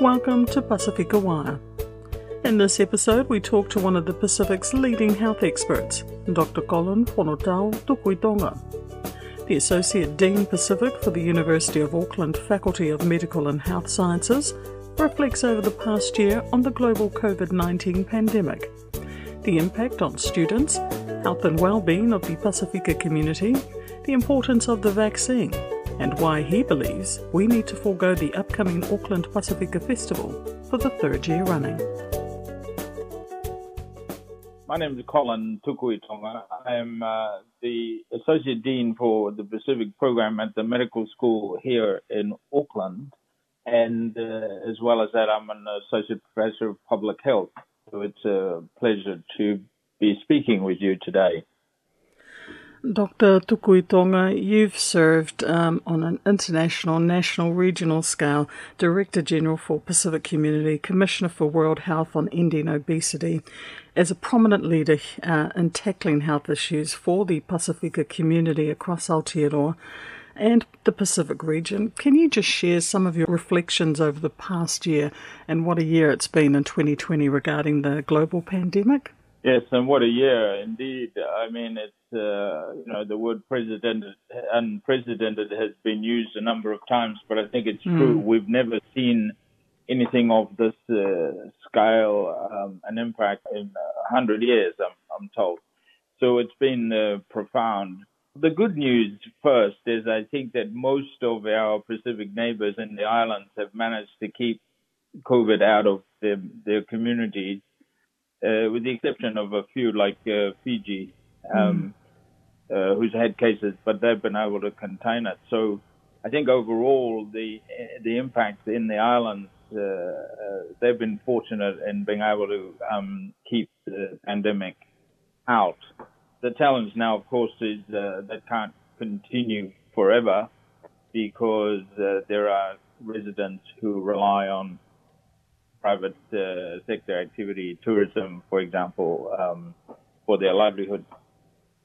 Welcome to Pacifica Wire. In this episode, we talk to one of the Pacific's leading health experts, Dr. Colin Fonotau Tukuitonga. The Associate Dean Pacific for the University of Auckland Faculty of Medical and Health Sciences reflects over the past year on the global COVID 19 pandemic, the impact on students, health and well-being of the Pacifica community, the importance of the vaccine, and why he believes we need to forego the upcoming Auckland Pasifika Festival for the third year running. My name is Colin Tukuitonga. I am uh, the Associate Dean for the Pacific Program at the Medical School here in Auckland. And uh, as well as that, I'm an Associate Professor of Public Health. So it's a pleasure to be speaking with you today. Dr. Tukuitonga, you've served um, on an international, national, regional scale, Director General for Pacific Community, Commissioner for World Health on Ending Obesity, as a prominent leader uh, in tackling health issues for the Pasifika community across Aotearoa and the Pacific region. Can you just share some of your reflections over the past year and what a year it's been in 2020 regarding the global pandemic? Yes, and what a year indeed. I mean, it's uh, you know the word "president" unprecedented has been used a number of times, but I think it's mm. true. We've never seen anything of this uh, scale um, and impact in a hundred years. I'm, I'm, told. So it's been uh, profound. The good news first is I think that most of our Pacific neighbors in the islands have managed to keep COVID out of their, their communities uh, with the exception of a few like uh, Fiji, um, mm. uh, who's had cases, but they've been able to contain it. So I think overall the the impact in the islands, uh, uh, they've been fortunate in being able to um, keep the pandemic out. The challenge now, of course, is uh, that can't continue forever because there are residents who rely on private uh, sector activity, tourism, for example, um, for their livelihood.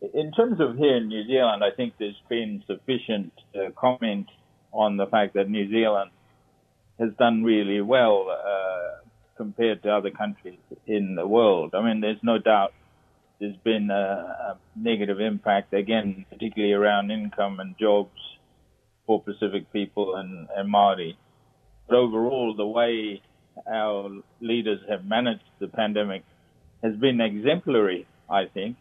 In terms of here in New Zealand, I think there's been sufficient uh, comment on the fact that New Zealand has done really well uh, compared to other countries in the world. I mean, there's no doubt there's been a, a negative impact, again, particularly around income and jobs for Pacific people and, and Maori. But overall, the way our leaders have managed the pandemic has been exemplary, I think,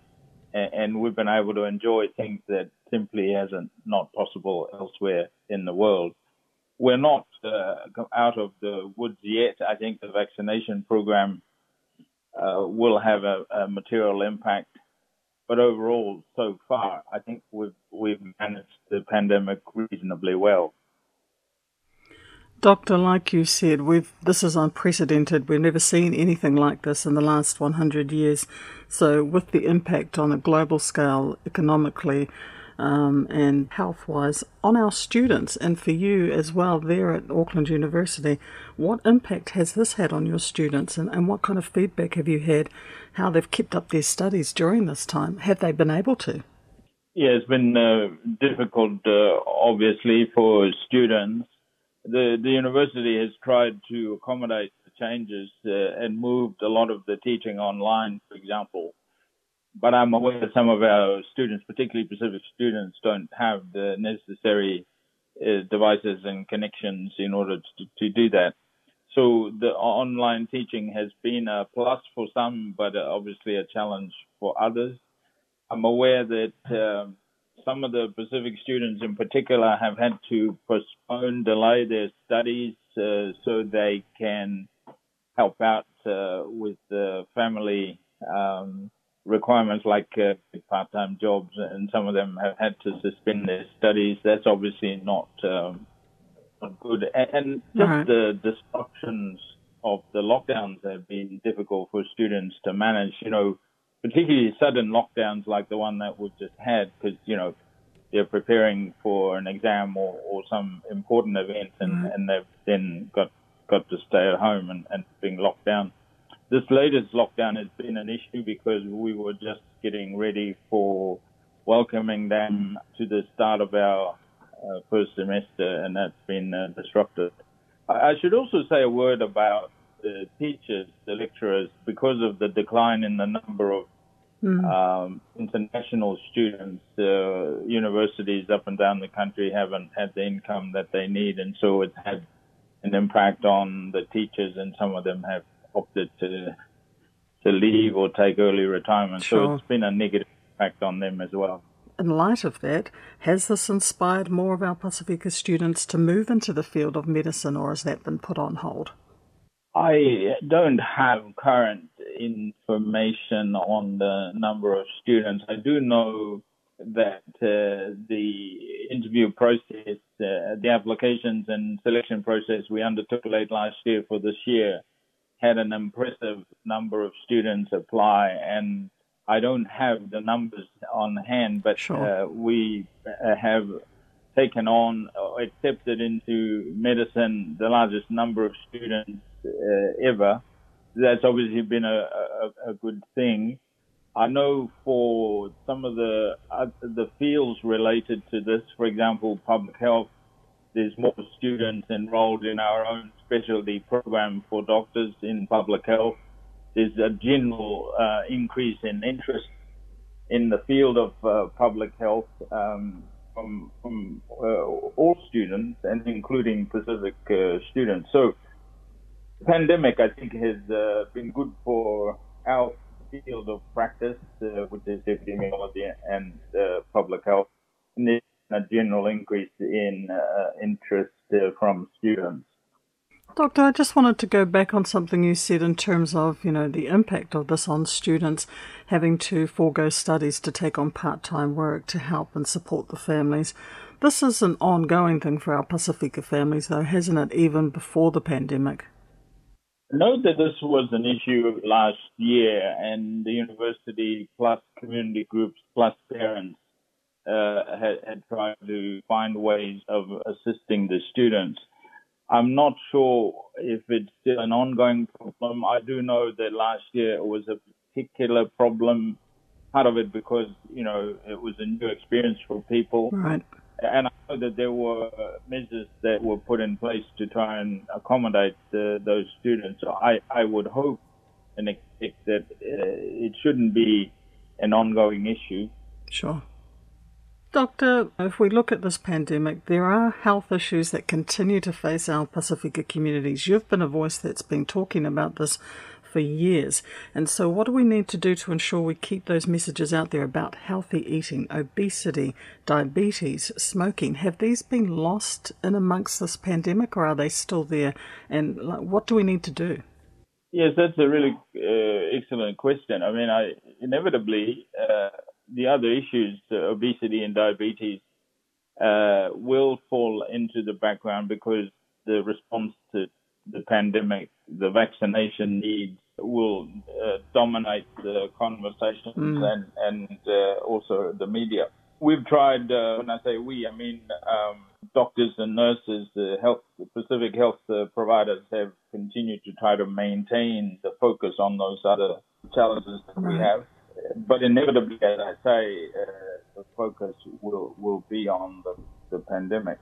and we've been able to enjoy things that simply hasn't not possible elsewhere in the world. We're not uh, out of the woods yet. I think the vaccination program uh, will have a, a, material impact, but overall, so far, I think we've we've managed the pandemic reasonably well. Doctor, like you said, we've this is unprecedented. We've never seen anything like this in the last 100 years. So, with the impact on a global scale, economically um, and health-wise, on our students, and for you as well there at Auckland University, what impact has this had on your students, and, and what kind of feedback have you had? How they've kept up their studies during this time? Have they been able to? Yeah, it's been uh, difficult, uh, obviously, for students the the university has tried to accommodate the changes uh, and moved a lot of the teaching online, for example. But I'm aware that some of our students, particularly Pacific students, don't have the necessary uh, devices and connections in order to, to do that. So the online teaching has been a plus for some, but obviously a challenge for others. I'm aware that uh, some of the Pacific students in particular have had to postpone, delay their studies uh, so they can help out uh, with the family um, requirements like uh, part-time jobs, and some of them have had to suspend their studies. That's obviously not, um, not good, and, and just right. the disruptions of the lockdowns have been difficult for students to manage. You know particularly sudden lockdowns like the one that we've just had, because you know they're preparing for an exam or, or some important event, and, mm-hmm. and they've then got got to stay at home and, and being locked down. This latest lockdown has been an issue because we were just getting ready for welcoming them to the start of our uh, first semester, and that's been uh, disrupted. I should also say a word about the teachers, the lecturers, because of the decline in the number of mm. um, international students. Uh, universities up and down the country haven't had the income that they need, and so it's had an impact on the teachers, and some of them have opted to to leave or take early retirement. Sure. So it's been a negative impact on them as well. In light of that, has this inspired more of our Pacifica students to move into the field of medicine, or has that been put on hold? I don't have current information on the number of students. I do know that uh, the interview process, uh, the applications and selection process we undertook late last year for this year had an impressive number of students apply and I don't have the numbers on hand, but sure. uh, we have taken on or accepted into medicine the largest number of students uh, ever. That's obviously been a, a, a, good thing. I know for some of the uh, the fields related to this, for example, public health, there's more students enrolled in our own specialty program for doctors in public health there's a general uh, increase in interest in the field of uh, public health um, from, from uh, all students and including Pacific uh, students. So, the pandemic, I think, has uh, been good for our field of practice, uh, which is epidemiology and public health. And there's a general increase in interest from students. Doctor, I just wanted to go back on something you said in terms of, you know, the impact of this on students having to forego studies to take on part-time work to help and support the families. This is an ongoing thing for our Pacifica families, though, hasn't it, even before the pandemic? Note that this was an issue last year, and the university plus community groups plus parents uh, had, had tried to find ways of assisting the students. I'm not sure if it's still an ongoing problem. I do know that last year it was a particular problem, part of it because, you know, it was a new experience for people. Right. And I know that there were measures that were put in place to try and accommodate the, those students. So I, I would hope and expect that uh, it shouldn't be an ongoing issue. Sure. Doctor, if we look at this pandemic, there are health issues that continue to face our Pacifica communities. You've been a voice that's been talking about this for years. And so, what do we need to do to ensure we keep those messages out there about healthy eating, obesity, diabetes, smoking? Have these been lost in amongst this pandemic or are they still there? And what do we need to do? Yes, that's a really uh, excellent question. I mean, I inevitably, uh, the other issues, uh, obesity and diabetes, uh, will fall into the background because the response to the pandemic, the vaccination needs will uh, dominate the conversations mm. and, and uh, also the media. We've tried, uh, when I say we, I mean um, doctors and nurses, the health, the Pacific health uh, providers have continued to try to maintain the focus on those other challenges that we have but inevitably, as I say, uh, the focus will will be on the, the pandemic.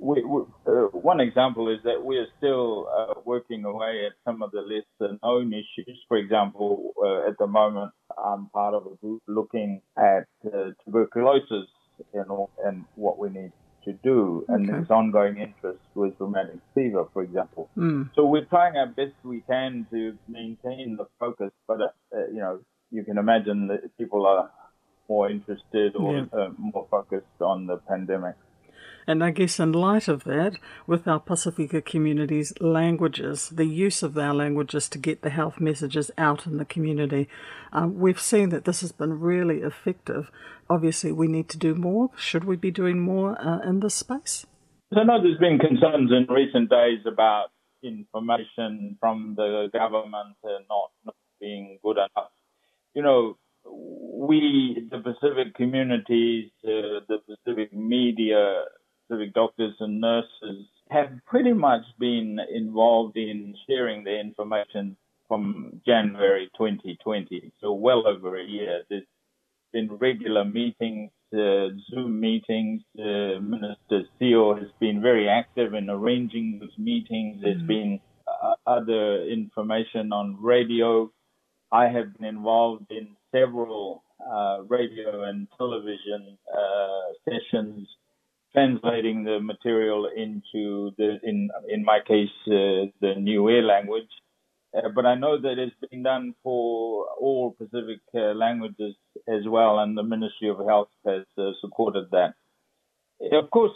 We, we, uh, one example is that we are still uh, working away at some of the lesser known issues. For example, uh, at the moment, I'm part of a group looking at uh, tuberculosis and, and what we need to do, okay. and there's ongoing interest with rheumatic fever, for example. Mm. So we're trying our best we can to maintain the focus, but uh, you know, you can imagine that people are more interested or yeah. uh, more focused on the pandemic. And I guess in light of that, with our Pacifica communities' languages, the use of our languages to get the health messages out in the community, um, we've seen that this has been really effective. Obviously, we need to do more. Should we be doing more uh, in this space? So, no, there's been concerns in recent days about information from the government not, not being good enough you know, we, the Pacific communities, uh, the Pacific media, Pacific doctors and nurses have pretty much been involved in sharing the information from January 2020, so well over a year. There's been regular meetings uh, Zoom meetings. Uh, Minister Sio has been very active in arranging those meetings. There's mm-hmm. been uh, other information on radio. I have been involved in several uh, radio and television uh, sessions, translating the material into the, in in my case, uh, the Niue language. Uh, but I know that it's been done for all Pacific uh, languages as well, and the Ministry of Health has uh, supported that. Of course,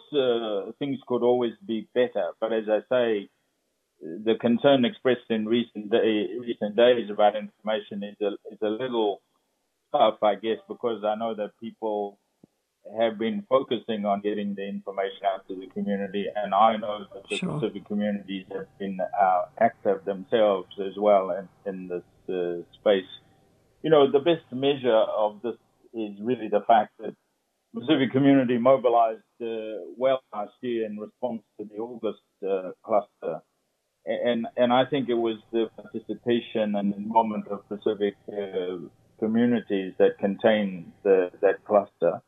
things could always be better, but as I say, the concern expressed in recent day, recent days about information is a is a little tough, I guess, because I know that people have been focusing on getting the information out to the community, and I know that the sure. Pacific communities have been uh, active themselves as well in, in this uh, space. You know, the best measure of this is really the fact that Pacific community mobilized uh, well last year in response to the August uh, cluster and and I think it was the participation and involvement of Pacific uh, communities that contain the, that cluster.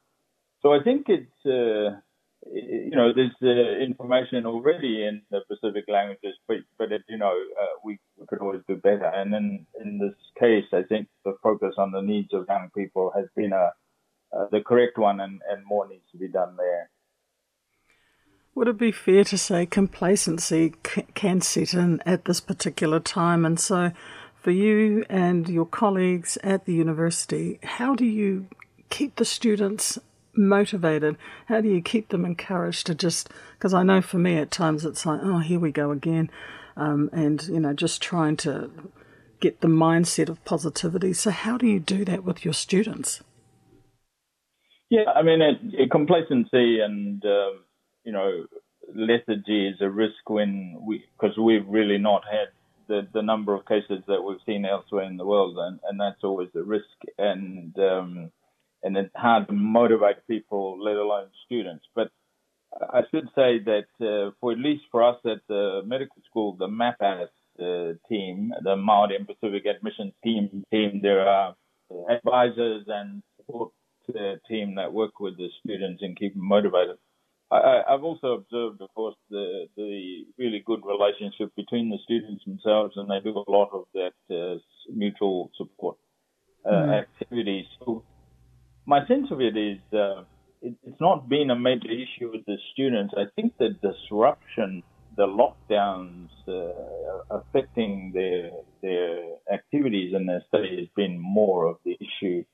So I think it's uh, you know there's uh, information already in the Pacific languages, but but it, you know uh, we, we could always do better. And in in this case, I think the focus on the needs of young people has been a uh, the correct one, and, and more needs to be done there. Would it be fair to say complacency can set in at this particular time? And so, for you and your colleagues at the university, how do you keep the students motivated? How do you keep them encouraged to just, because I know for me at times it's like, oh, here we go again. Um, and, you know, just trying to get the mindset of positivity. So, how do you do that with your students? Yeah, I mean, it, it, complacency and um, you know, lethargy is a risk when we, because we've really not had the, the number of cases that we've seen elsewhere in the world, and, and that's always a risk. And um, and it's hard to motivate people, let alone students. But I should say that uh, for at least for us at the medical school, the MAPAS uh, team, the Maori and Pacific Admissions team, team, there are advisors and support uh, team that work with the students and keep them motivated. I, have also observed, of course, the, the really good relationship between the students themselves, and they do a lot of that uh, mutual support uh, mm. activities. So my sense of it is uh, it, it's not been a major issue with the students. I think the disruption, the lockdowns uh, affecting their their activities and their study has been more of the issue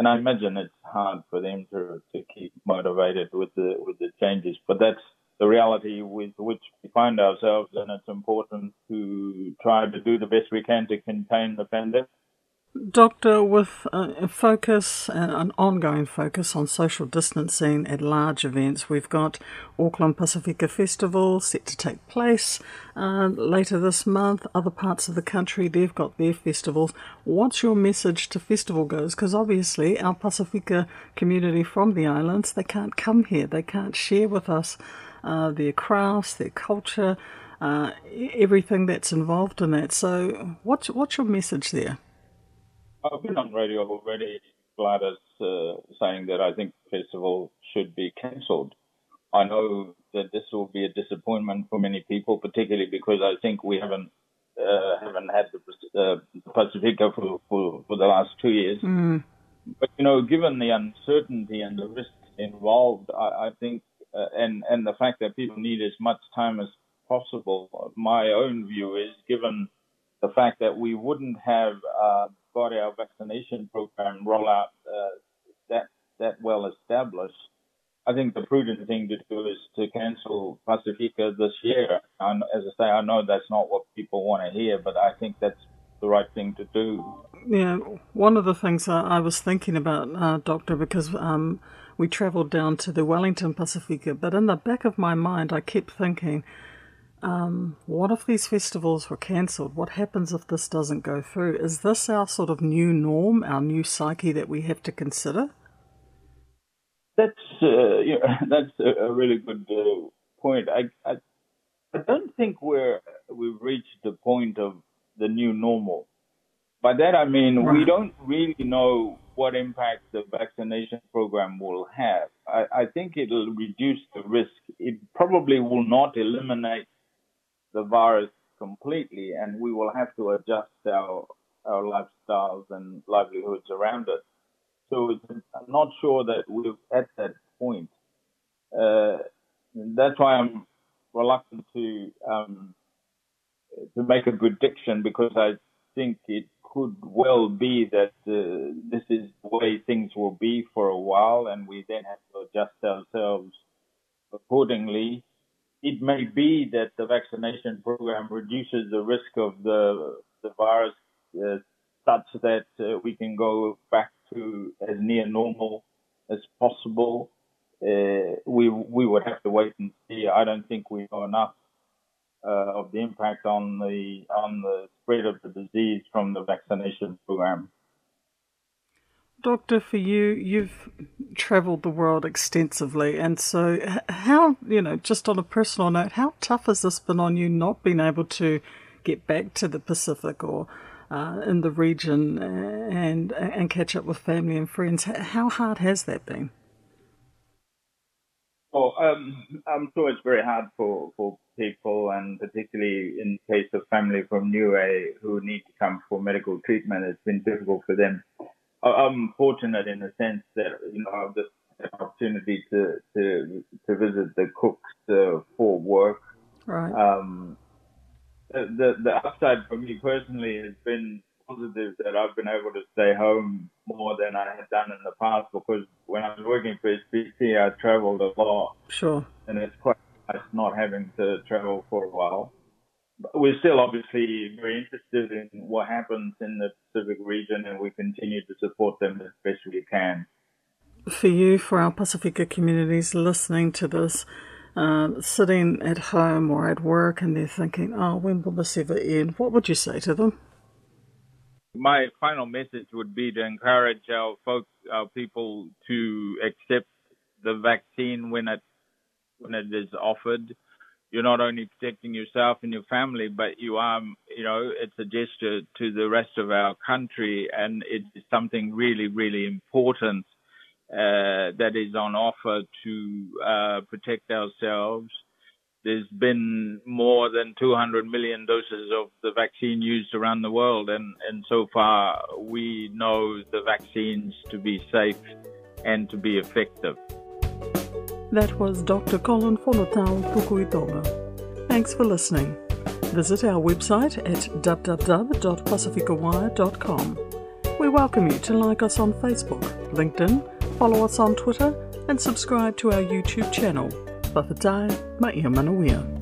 and I imagine it's hard for them to to keep motivated with the with the changes. But that's the reality with which we find ourselves, and it's important to try to do the best we can to contain the pandemic. Doctor, with a focus, an ongoing focus on social distancing at large events, we've got Auckland Pasifika Festival set to take place uh, later this month. Other parts of the country, they've got their festivals. What's your message to festival goers? Because obviously, our Pacifica community from the islands, they can't come here, they can't share with us uh, their crafts, their culture, uh, everything that's involved in that. So, what's, what's your message there? I've been on radio already, Gladys, uh, saying that I think the festival should be cancelled. I know that this will be a disappointment for many people, particularly because I think we haven't uh, haven't had the uh, Pacifica for, for, for the last two years. Mm. But you know, given the uncertainty and the risks involved, I, I think, uh, and and the fact that people need as much time as possible, my own view is, given the fact that we wouldn't have uh, got our vaccination program rollout uh, that that well established, I think the prudent thing to do is to cancel Pacifica this year. And as I say, I know that's not what people want to hear, but I think that's the right thing to do. Yeah, one of the things I was thinking about, uh, Doctor, because um, we travelled down to the Wellington Pacifica, but in the back of my mind, I kept thinking um, what if these festivals were cancelled? What happens if this doesn't go through? Is this our sort of new norm, our new psyche that we have to consider? That's uh, you know, that's a really good uh, point. I, I I don't think we're we've reached the point of the new normal. By that I mean we don't really know what impact the vaccination program will have. I, I think it'll reduce the risk. It probably will not eliminate the virus completely, and we will have to adjust our our lifestyles and livelihoods around it. So I'm not sure that we're at that point. Uh, that's why I'm reluctant to um, to make a prediction because I think it could well be that uh, this is the way things will be for a while, and we then have to adjust ourselves accordingly. It may be that the vaccination program reduces the risk of the the virus uh, such that uh, we can go back to as near normal as possible. Uh, we we would have to wait and see. I don't think we know enough uh, of the impact on the on the spread of the disease from the vaccination program. Doctor, for you, you've travelled the world extensively, and so how you know, just on a personal note, how tough has this been on you not being able to get back to the Pacific or uh, in the region and and catch up with family and friends? How hard has that been? Well, um, I'm sure it's very hard for, for people, and particularly in case of family from Niue who need to come for medical treatment, it's been difficult for them. I'm fortunate in the sense that you know I've just had an opportunity to to to visit the Cooks uh, for work. Right. Um, the the upside for me personally has been positive that I've been able to stay home more than I had done in the past because when I was working for SPC, I traveled a lot. Sure. And it's quite nice not having to travel for a while. But we're still obviously very interested in what happens in the Pacific region and we continue to support them as best we can. For you, for our Pacifica communities listening to this, uh, sitting at home or at work and they're thinking, oh, when will this ever end? What would you say to them? my final message would be to encourage our folks, our people to accept the vaccine when it when it is offered. You're not only protecting yourself and your family, but you are, you know, it's a gesture to the rest of our country, and it is something really, really important uh, that is on offer to uh, protect ourselves there's been more than 200 million doses of the vaccine used around the world, and, and so far we know the vaccines to be safe and to be effective. That was Dr. Colin Fonotau Tukuitonga. Thanks for listening. Visit our website at www.pacificawire.com. We welcome you to like us on Facebook, LinkedIn, follow us on Twitter, and subscribe to our YouTube channel. Whakatai, mai ia manuia.